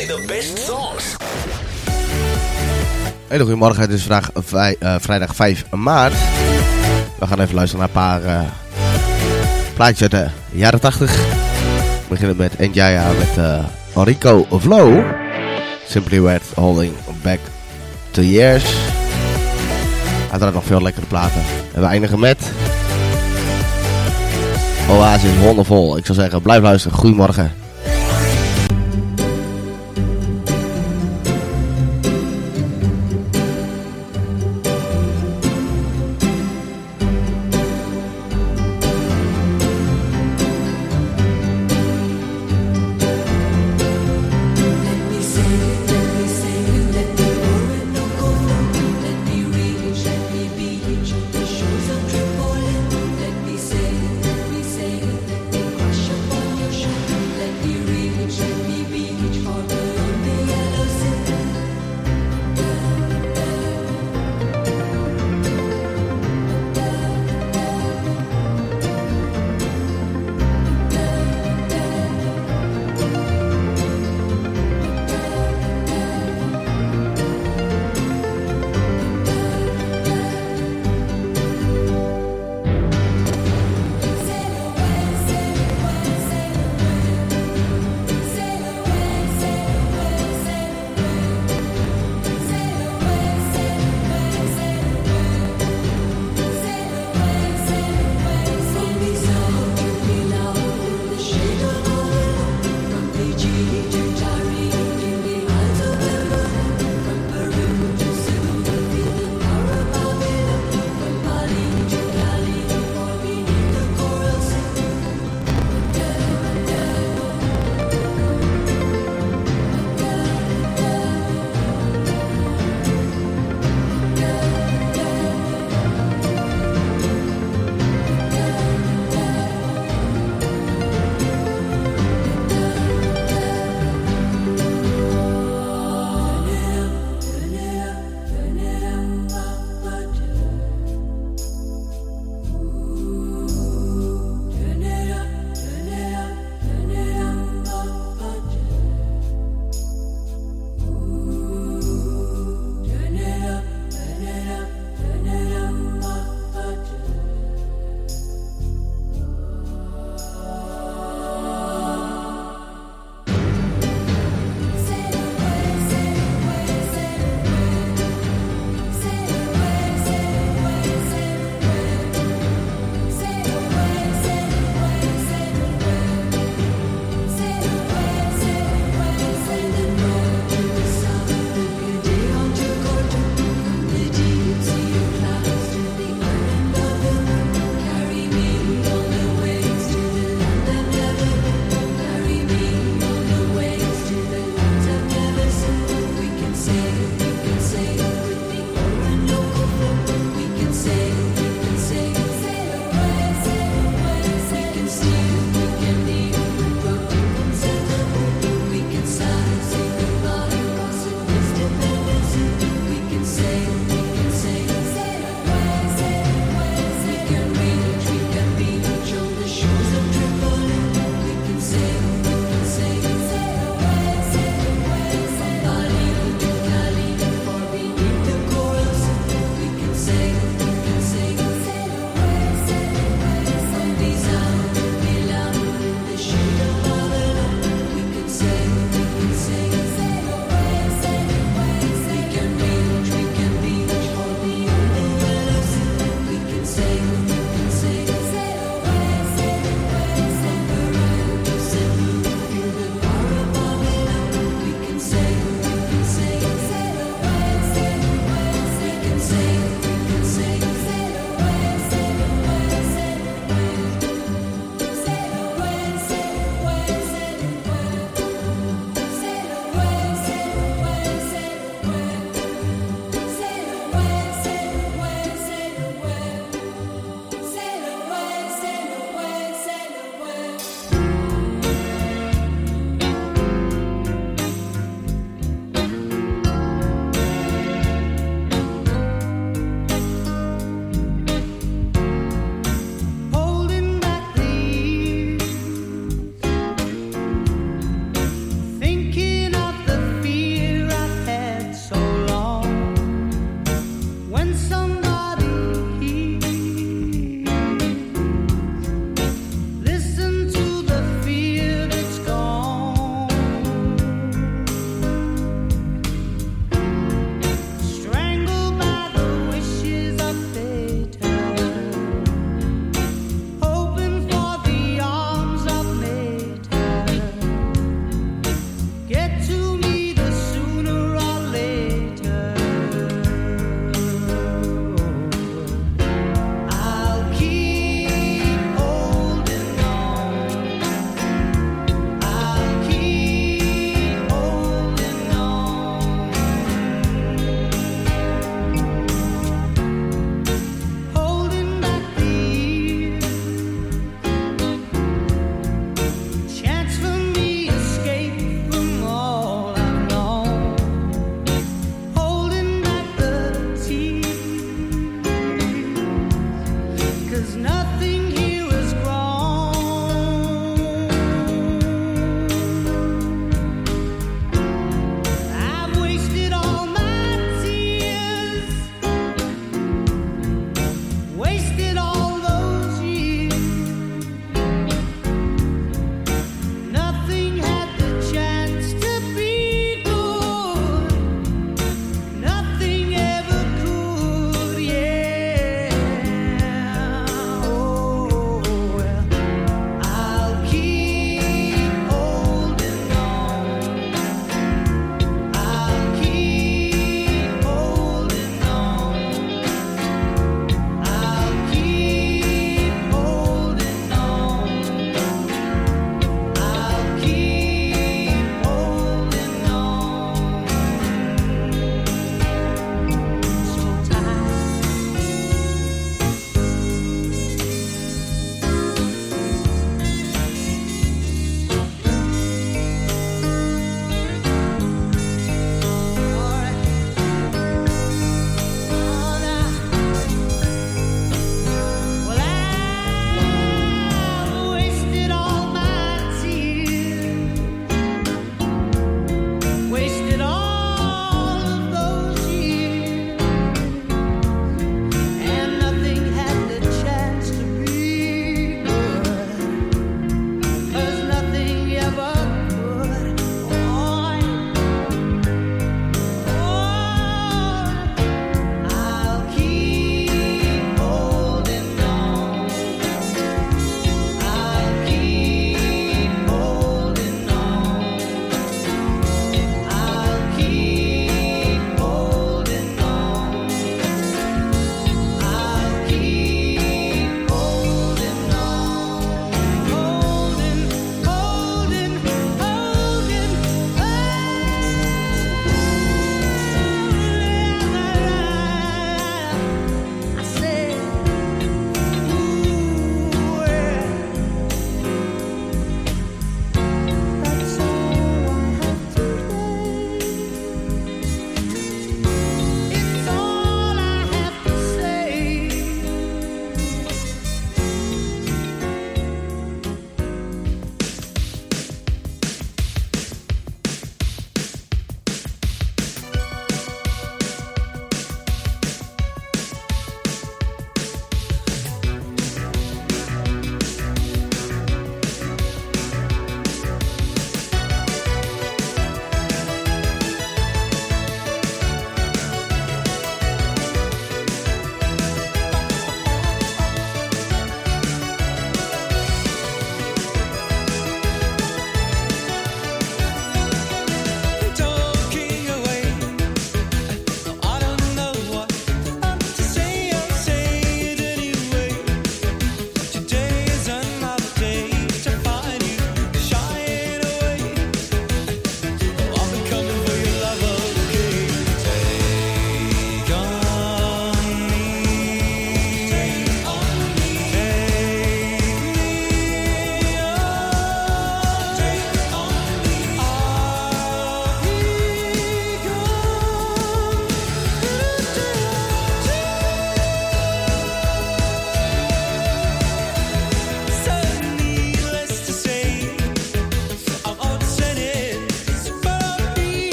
only best songs. Hele goedemorgen, het is vandaag eh, vrijdag 5 maart. We gaan even luisteren naar een paar eh, plaatjes uit de jaren 80. We beginnen met Njaya met eh Enrico Flow. Simply Red Holding Back to Years. Uiteraard nog veel lekkere platen. En we eindigen met Oasis Wonderful. Ik zou zeggen, blijf luisteren. Goedemorgen.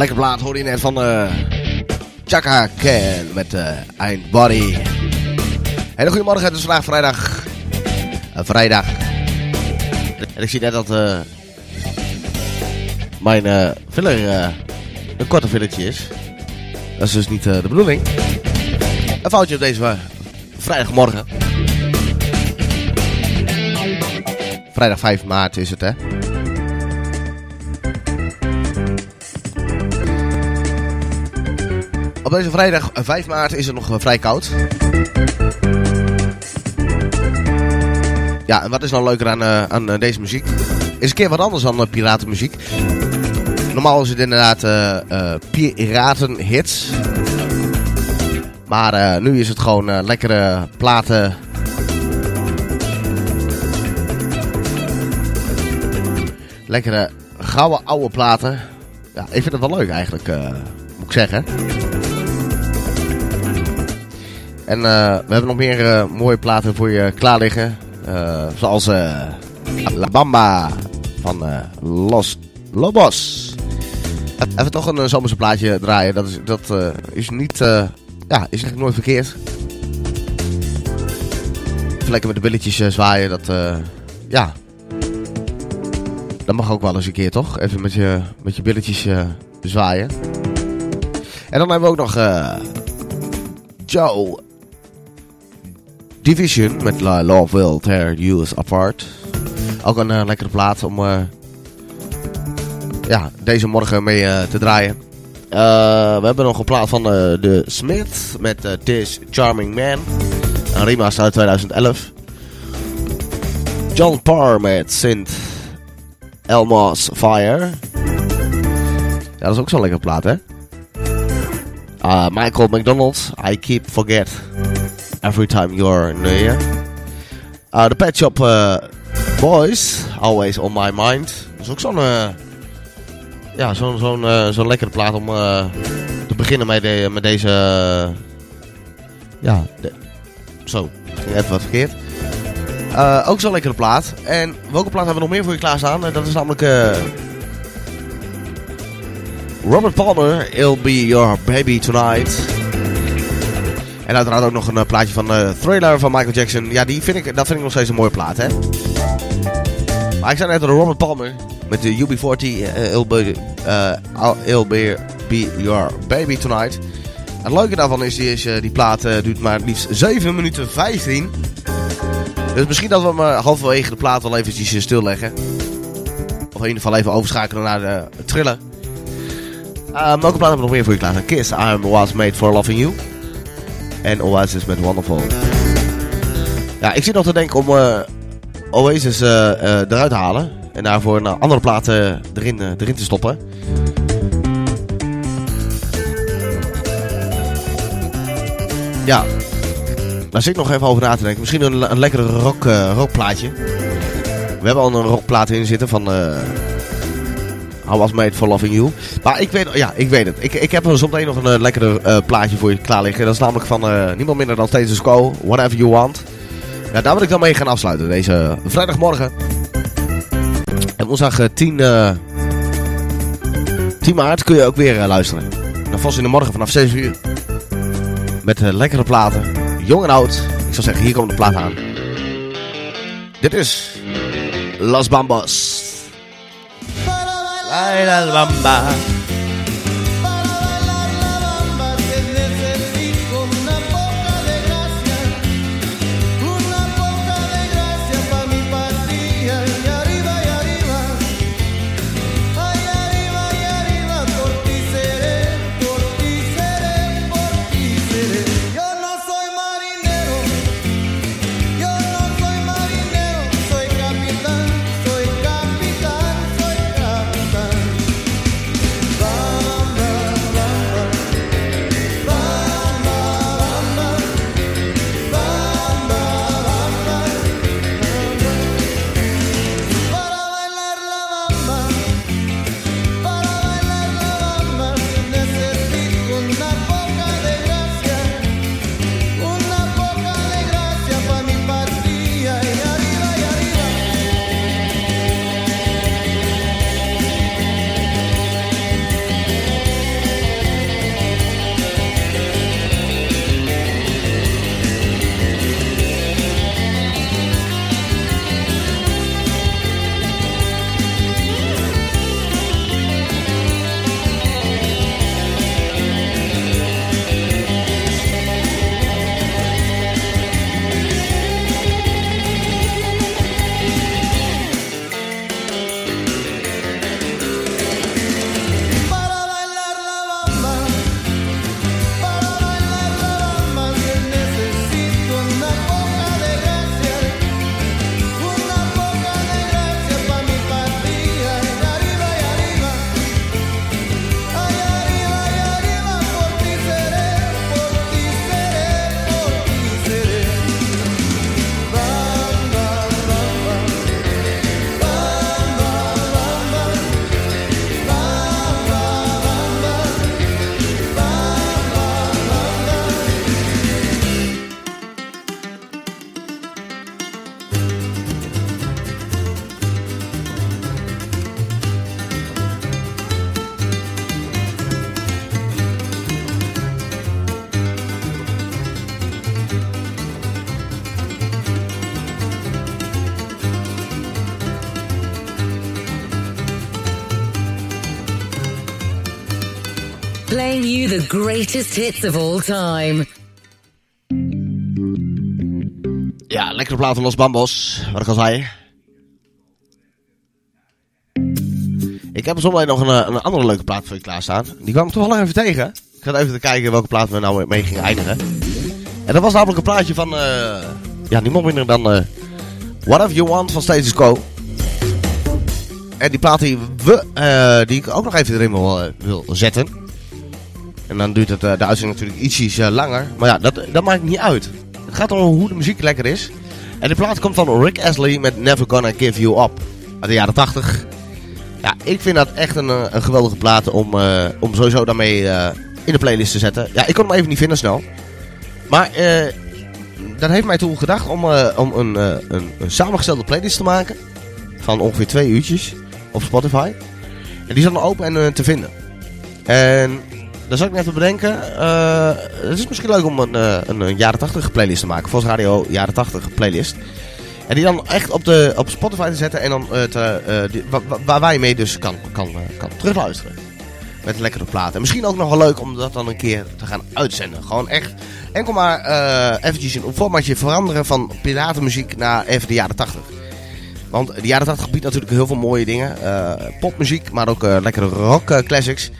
Lekker plaat hoor je net van uh, Chaka Ken met uh, Ein Body. Hele goedemorgen, het is vandaag vrijdag. Uh, vrijdag. En ik zie net dat mijn filler een korte fillertje is. Dat is dus niet de bedoeling. Een foutje op deze vrijdagmorgen. Vrijdag 5 maart is het hè. Op deze vrijdag 5 maart is het nog vrij koud. Ja, en wat is nou leuker aan, uh, aan deze muziek? Is een keer wat anders dan piratenmuziek. Normaal is het inderdaad piratenhits. Maar nu is het gewoon lekkere platen. Lekkere gouden oude platen. Ja, ik vind het wel leuk eigenlijk, moet ik zeggen. En uh, we hebben nog meer uh, mooie platen voor je klaar liggen. Uh, zoals La Bamba van Los Lobos. Even toch een zomerse plaatje draaien. Dat is, dat, is niet... ja, is eigenlijk nooit verkeerd. Even lekker met de billetjes zwaaien. Dat... ja... Dat mag ook wel eens een keer, toch? Even met je, met je billetjes zwaaien. En dan hebben we ook nog... Joe Division met Love Will Tear You Apart. Ook een uh, lekkere plaat om uh, ja, deze morgen mee uh, te draaien. we hebben nog een plaat van de Smith met This Charming Man. Een remaster uit 2011. John Parr met Sint Elmo's Fire. Dat is ook zo'n lekkere plaat, hè? Michael McDonald, I Keep Forget. Every Time You're Near. Uh, the Pet Shop uh, Boys, Always On My Mind. Dat is ook zo'n uh, ja, zo'n zo'n uh, zo'n lekkere plaat om te beginnen met, de, met deze... ja, de, zo, ging even wat verkeerd. ook zo'n lekkere plaat. En welke plaat hebben we nog meer voor je klaarstaan? dat is namelijk... Robert Palmer, It'll Be Your Baby Tonight. En uiteraard ook nog een uh, plaatje van uh, Thriller van Michael Jackson. Ja, die vind ik, dat vind ik nog steeds een mooie plaat, hè. Maar ik zei net Robert Palmer met de UB40 uh, be, uh, Your Baby Tonight. Het leuke daarvan is, die, is, uh, die plaat uh, duurt maar liefst 7 minuten 15. Dus misschien dat we hem uh, halverwege de plaat wel eventjes stilleggen. Of in ieder geval even overschakelen naar de thriller. welke plaat hebben we nog meer voor je klaar? Kiss, I was made for loving you en Oasis met Wonderful. Ja, ik zit nog te denken om uh, Oasis uh, uh, eruit te halen. En daarvoor een andere platen erin, erin te stoppen. Ja, daar zit ik nog even over na te denken. Misschien een, een lekkere rock, rockplaatje. We hebben al een rockplaat in zitten van... I was made for loving you. Maar ik weet, ja, ik weet het. Ik, ik heb er zometeen nog een uh, lekkere uh, plaatje voor je klaar liggen. Dat is namelijk van uh, niemand minder dan Status Quo. Whatever you want. Ja, daar wil ik dan mee gaan afsluiten. Deze vrijdagmorgen. En woensdag 10, 10 maart kun je ook weer luisteren. Dan vast in de morgen vanaf 6 uur. Met lekkere platen. Jong en oud. Ik zou zeggen, hier komt de plaat aan. Dit is Las Bambas. Bailar bamba. The greatest hits of all time. Ja, lekkere plaat van Los Bambos, wat ik al zei. Ik heb zometeen nog een, een andere leuke plaat voor je klaarstaan. Die kwam toch wel even tegen. Ik ga even kijken welke plaat we nou mee gingen eindigen. En dat was namelijk een plaatje van, uh, ja, niemand minder dan uh, Whatever You Want van Status Quo. En die plaat die, we, die ik ook nog even erin wil zetten. En dan duurt het, de uitzending natuurlijk ietsjes langer. Maar ja, dat, dat maakt niet uit. Het gaat om hoe de muziek lekker is. En de plaat komt van Rick Astley met Never Gonna Give You Up. Uit de jaren 80. Ja, ik vind dat echt een, een geweldige plaat om, om sowieso daarmee in de playlist te zetten. Ja, ik kon hem even niet vinden snel. Maar uh, dat heeft mij toen gedacht om, om een, een, een, samengestelde playlist te maken. Van ongeveer twee uurtjes op Spotify. En die is dan open en te vinden. En dan zou ik me even bedenken. het is misschien leuk om een, een, een jaren 80 playlist te maken. Volgens Radio jaren 80 playlist. En die dan echt op, de, op Spotify te zetten en dan te, waar, waar je mee dus kan, kan, kan terugluisteren. Met lekkere platen. En misschien ook nog wel leuk om dat dan een keer te gaan uitzenden. Gewoon echt enkel maar eventjes een formatje veranderen van piratenmuziek naar even de jaren 80. Want de jaren 80 biedt natuurlijk heel veel mooie dingen. popmuziek, maar ook lekkere rock classics.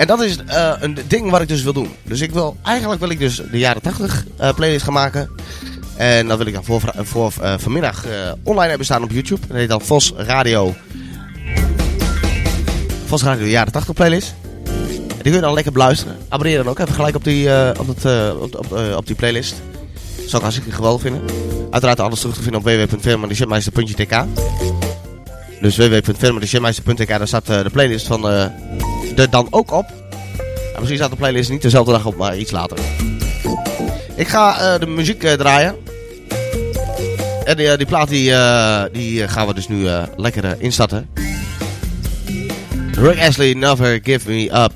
En dat is een ding wat ik dus wil doen. Dus ik wil, eigenlijk wil ik dus de jaren 80 playlist gaan maken. En dat wil ik dan voor, voor uh, vanmiddag uh, online hebben staan op YouTube. Dat heet dan Vos Radio. Vos Radio de jaren 80 playlist. Die kun je dan lekker beluisteren. Abonneer dan ook even gelijk op die, uh, op het, op, op, op, die playlist. Dat zou ik hartstikke geweldig vinden. Uiteraard alles terug te vinden op www.firmadeshipmeister.tk Dus www.firmadeshipmeister.tk Daar staat de playlist van dan ook op. En misschien staat de playlist niet dezelfde dag op, maar iets later. Ik ga uh, de muziek uh, draaien. En die, die plaat die, die gaan we dus nu lekker instarten. Rick Astley, Never Give Me Up.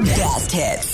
Best hits.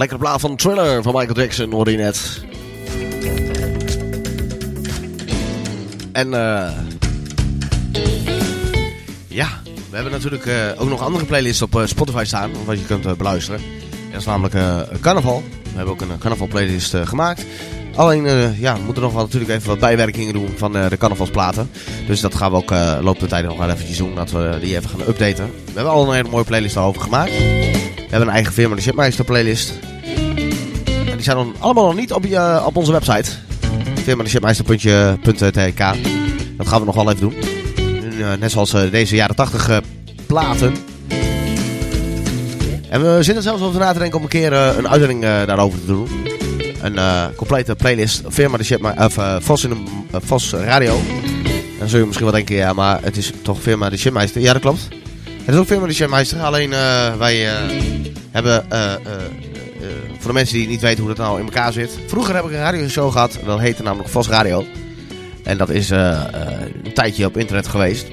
Lekkere plaat van Thriller van Michael Jackson, hoorde je net. En eh ja, we hebben natuurlijk eh, ook nog andere playlists op eh, Spotify staan, wat je kunt beluisteren. Dat is namelijk Carnaval. We hebben ook een Carnaval playlist gemaakt. Alleen, ja, we moeten nog wel natuurlijk even wat bijwerkingen doen van de carnavalsplaten. Dus dat gaan we ook uh, loop de tijd nog wel eventjes doen, dat we die even gaan updaten. We hebben al een hele mooie playlist daarover gemaakt. We hebben een eigen firma, de Shipmeister playlist. En die zijn dan allemaal nog niet op, je, op onze website. firma.shipmeister.tk Dat gaan we nog wel even doen. Uh, net zoals uh, deze jaren 80 platen. En we zitten zelfs over na te denken om een keer een uitzending daarover te doen. Een complete playlist. Firma de Shit, of Vos, in de, Vos Radio. Dan zul je misschien wel denken, ja, maar het is toch firma de Shitmeister. Ja, dat klopt. Het is ook firma de Shitmeister. Alleen wij hebben voor de mensen die niet weten hoe dat nou in elkaar zit. Vroeger heb ik een radioshow gehad. Dat heette namelijk Vos Radio. En dat is uh, een tijdje op internet geweest.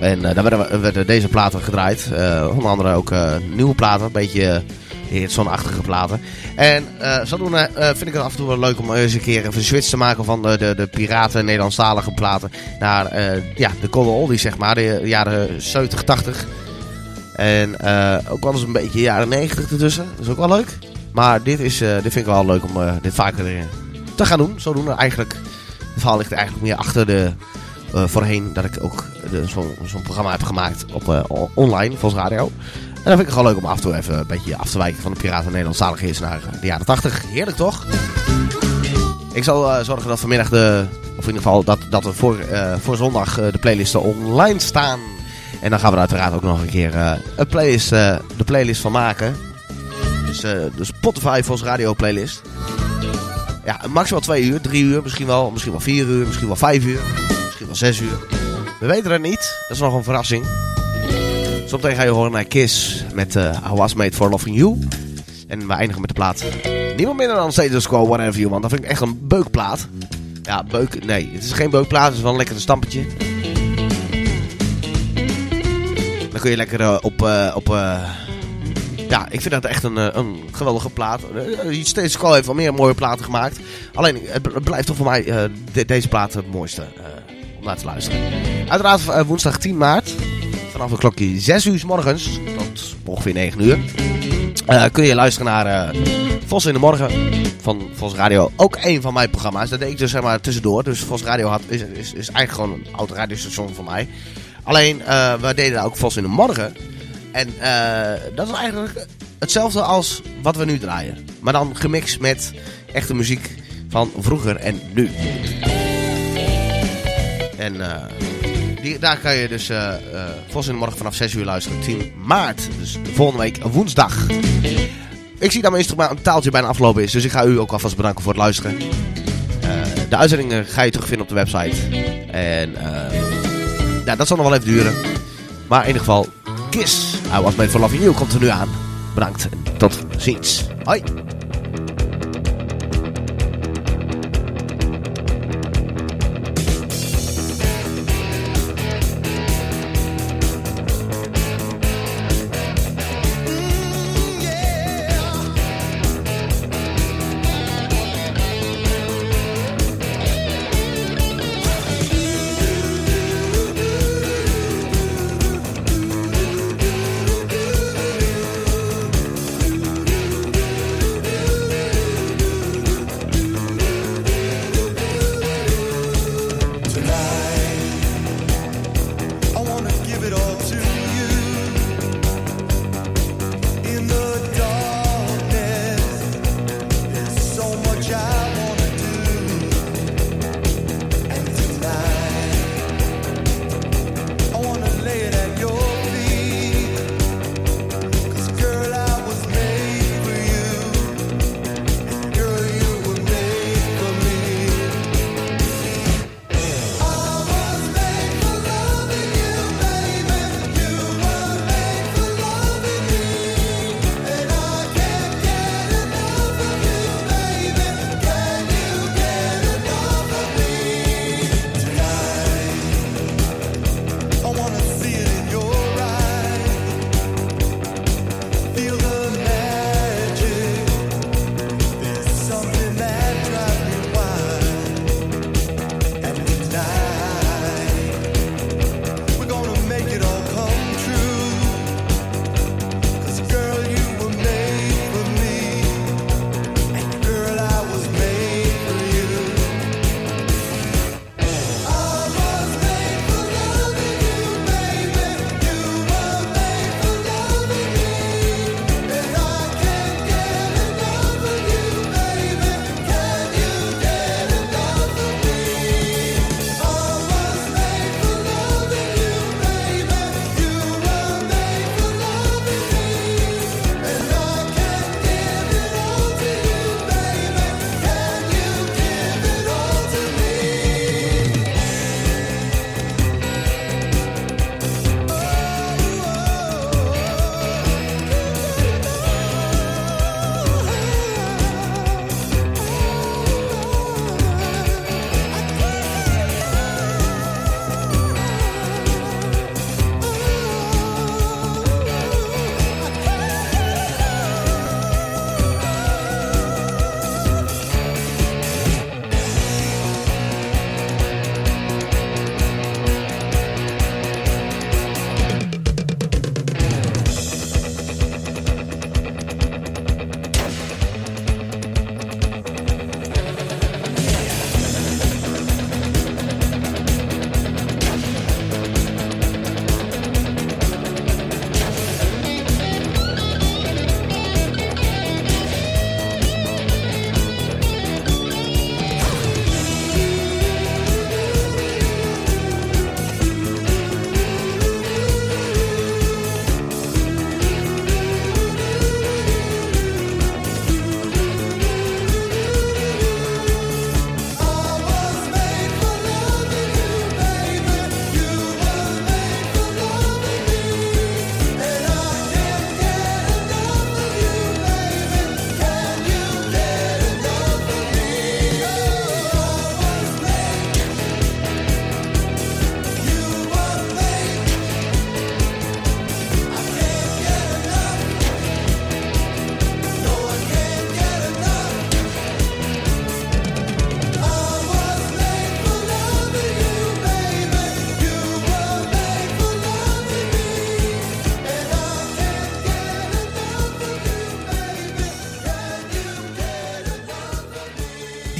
En uh, daar werden, deze platen gedraaid. onder andere ook nieuwe platen. Een beetje zonachtige platen. En zodoende vind ik het af en toe wel leuk om eens een keer een switch te maken van de, de, de piraten Nederlandstalige platen. Naar ja, de Cold Oldies zeg maar. De jaren 70, 80. En ook wel eens een beetje jaren 90 ertussen. Dat is ook wel leuk. Maar dit, is, uh, dit vind ik wel leuk om uh, dit vaker te gaan doen. Zo doen eigenlijk. Het verhaal ligt eigenlijk meer achter de. voorheen dat ik ook zo'n zo programma heb gemaakt op online, volgens radio. En dan vind ik het gewoon leuk om af en toe even een beetje af te wijken van de Piraten Nederlandstalig is naar de jaren 80. Heerlijk toch? Ik zal zorgen dat vanmiddag de. Of in ieder geval dat, dat er voor, voor zondag de playlisten online staan. En dan gaan we er uiteraard ook nog een keer een playlist, de playlist van maken. Dus de Spotify voor radio playlist. Ja, maximaal twee uur, drie uur, misschien wel, misschien wel vier uur, misschien wel vijf uur, misschien wel zes uur. We weten het niet. Dat is nog een verrassing. Zometeen ga je horen naar Kiss met uh, I Was Made For Loving You. En we eindigen met de plaat. Niemand minder dan Status Quo, Whatever You Want. Dat vind ik echt een beukplaat. Ja, beuk, nee, het is geen beukplaat, het is wel een lekker stampetje. Dan kun je lekker uh, op, op ja, ik vind dat echt een, eh, een geweldige plaat. Uh, Steeds Call heeft wel meer mooie platen gemaakt. Alleen, het blijft toch voor mij de, deze plaat het mooiste om naar te luisteren. Uiteraard woensdag 10 maart. Vanaf een klokje 6 uur s morgens tot ongeveer 9 uur. kun je luisteren naar Vos in de Morgen van Vos Radio. Ook een van mijn programma's. Dat deed ik dus zeg maar tussendoor. Dus Vos Radio had, is, is, is eigenlijk gewoon een oud radiostation van mij. Alleen, we deden ook Vos in de Morgen. En uh, dat is eigenlijk hetzelfde als wat we nu draaien. Maar dan gemixt met echte muziek van vroeger en nu. En uh, die, daar kan je dus uh, Vos in de morgen vanaf 6 uur luisteren. 10 maart, dus volgende week woensdag. Ik zie dat mijn instrumentaaltje bijna afgelopen is. Dus ik ga u ook alvast bedanken voor het luisteren. de uitzendingen ga je terugvinden op de website. En ja, dat zal nog wel even duren. Maar in ieder geval, Kiss. I Was For Loving You komt er nu aan. Bedankt en tot ziens. Hoi.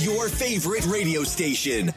your favorite radio station.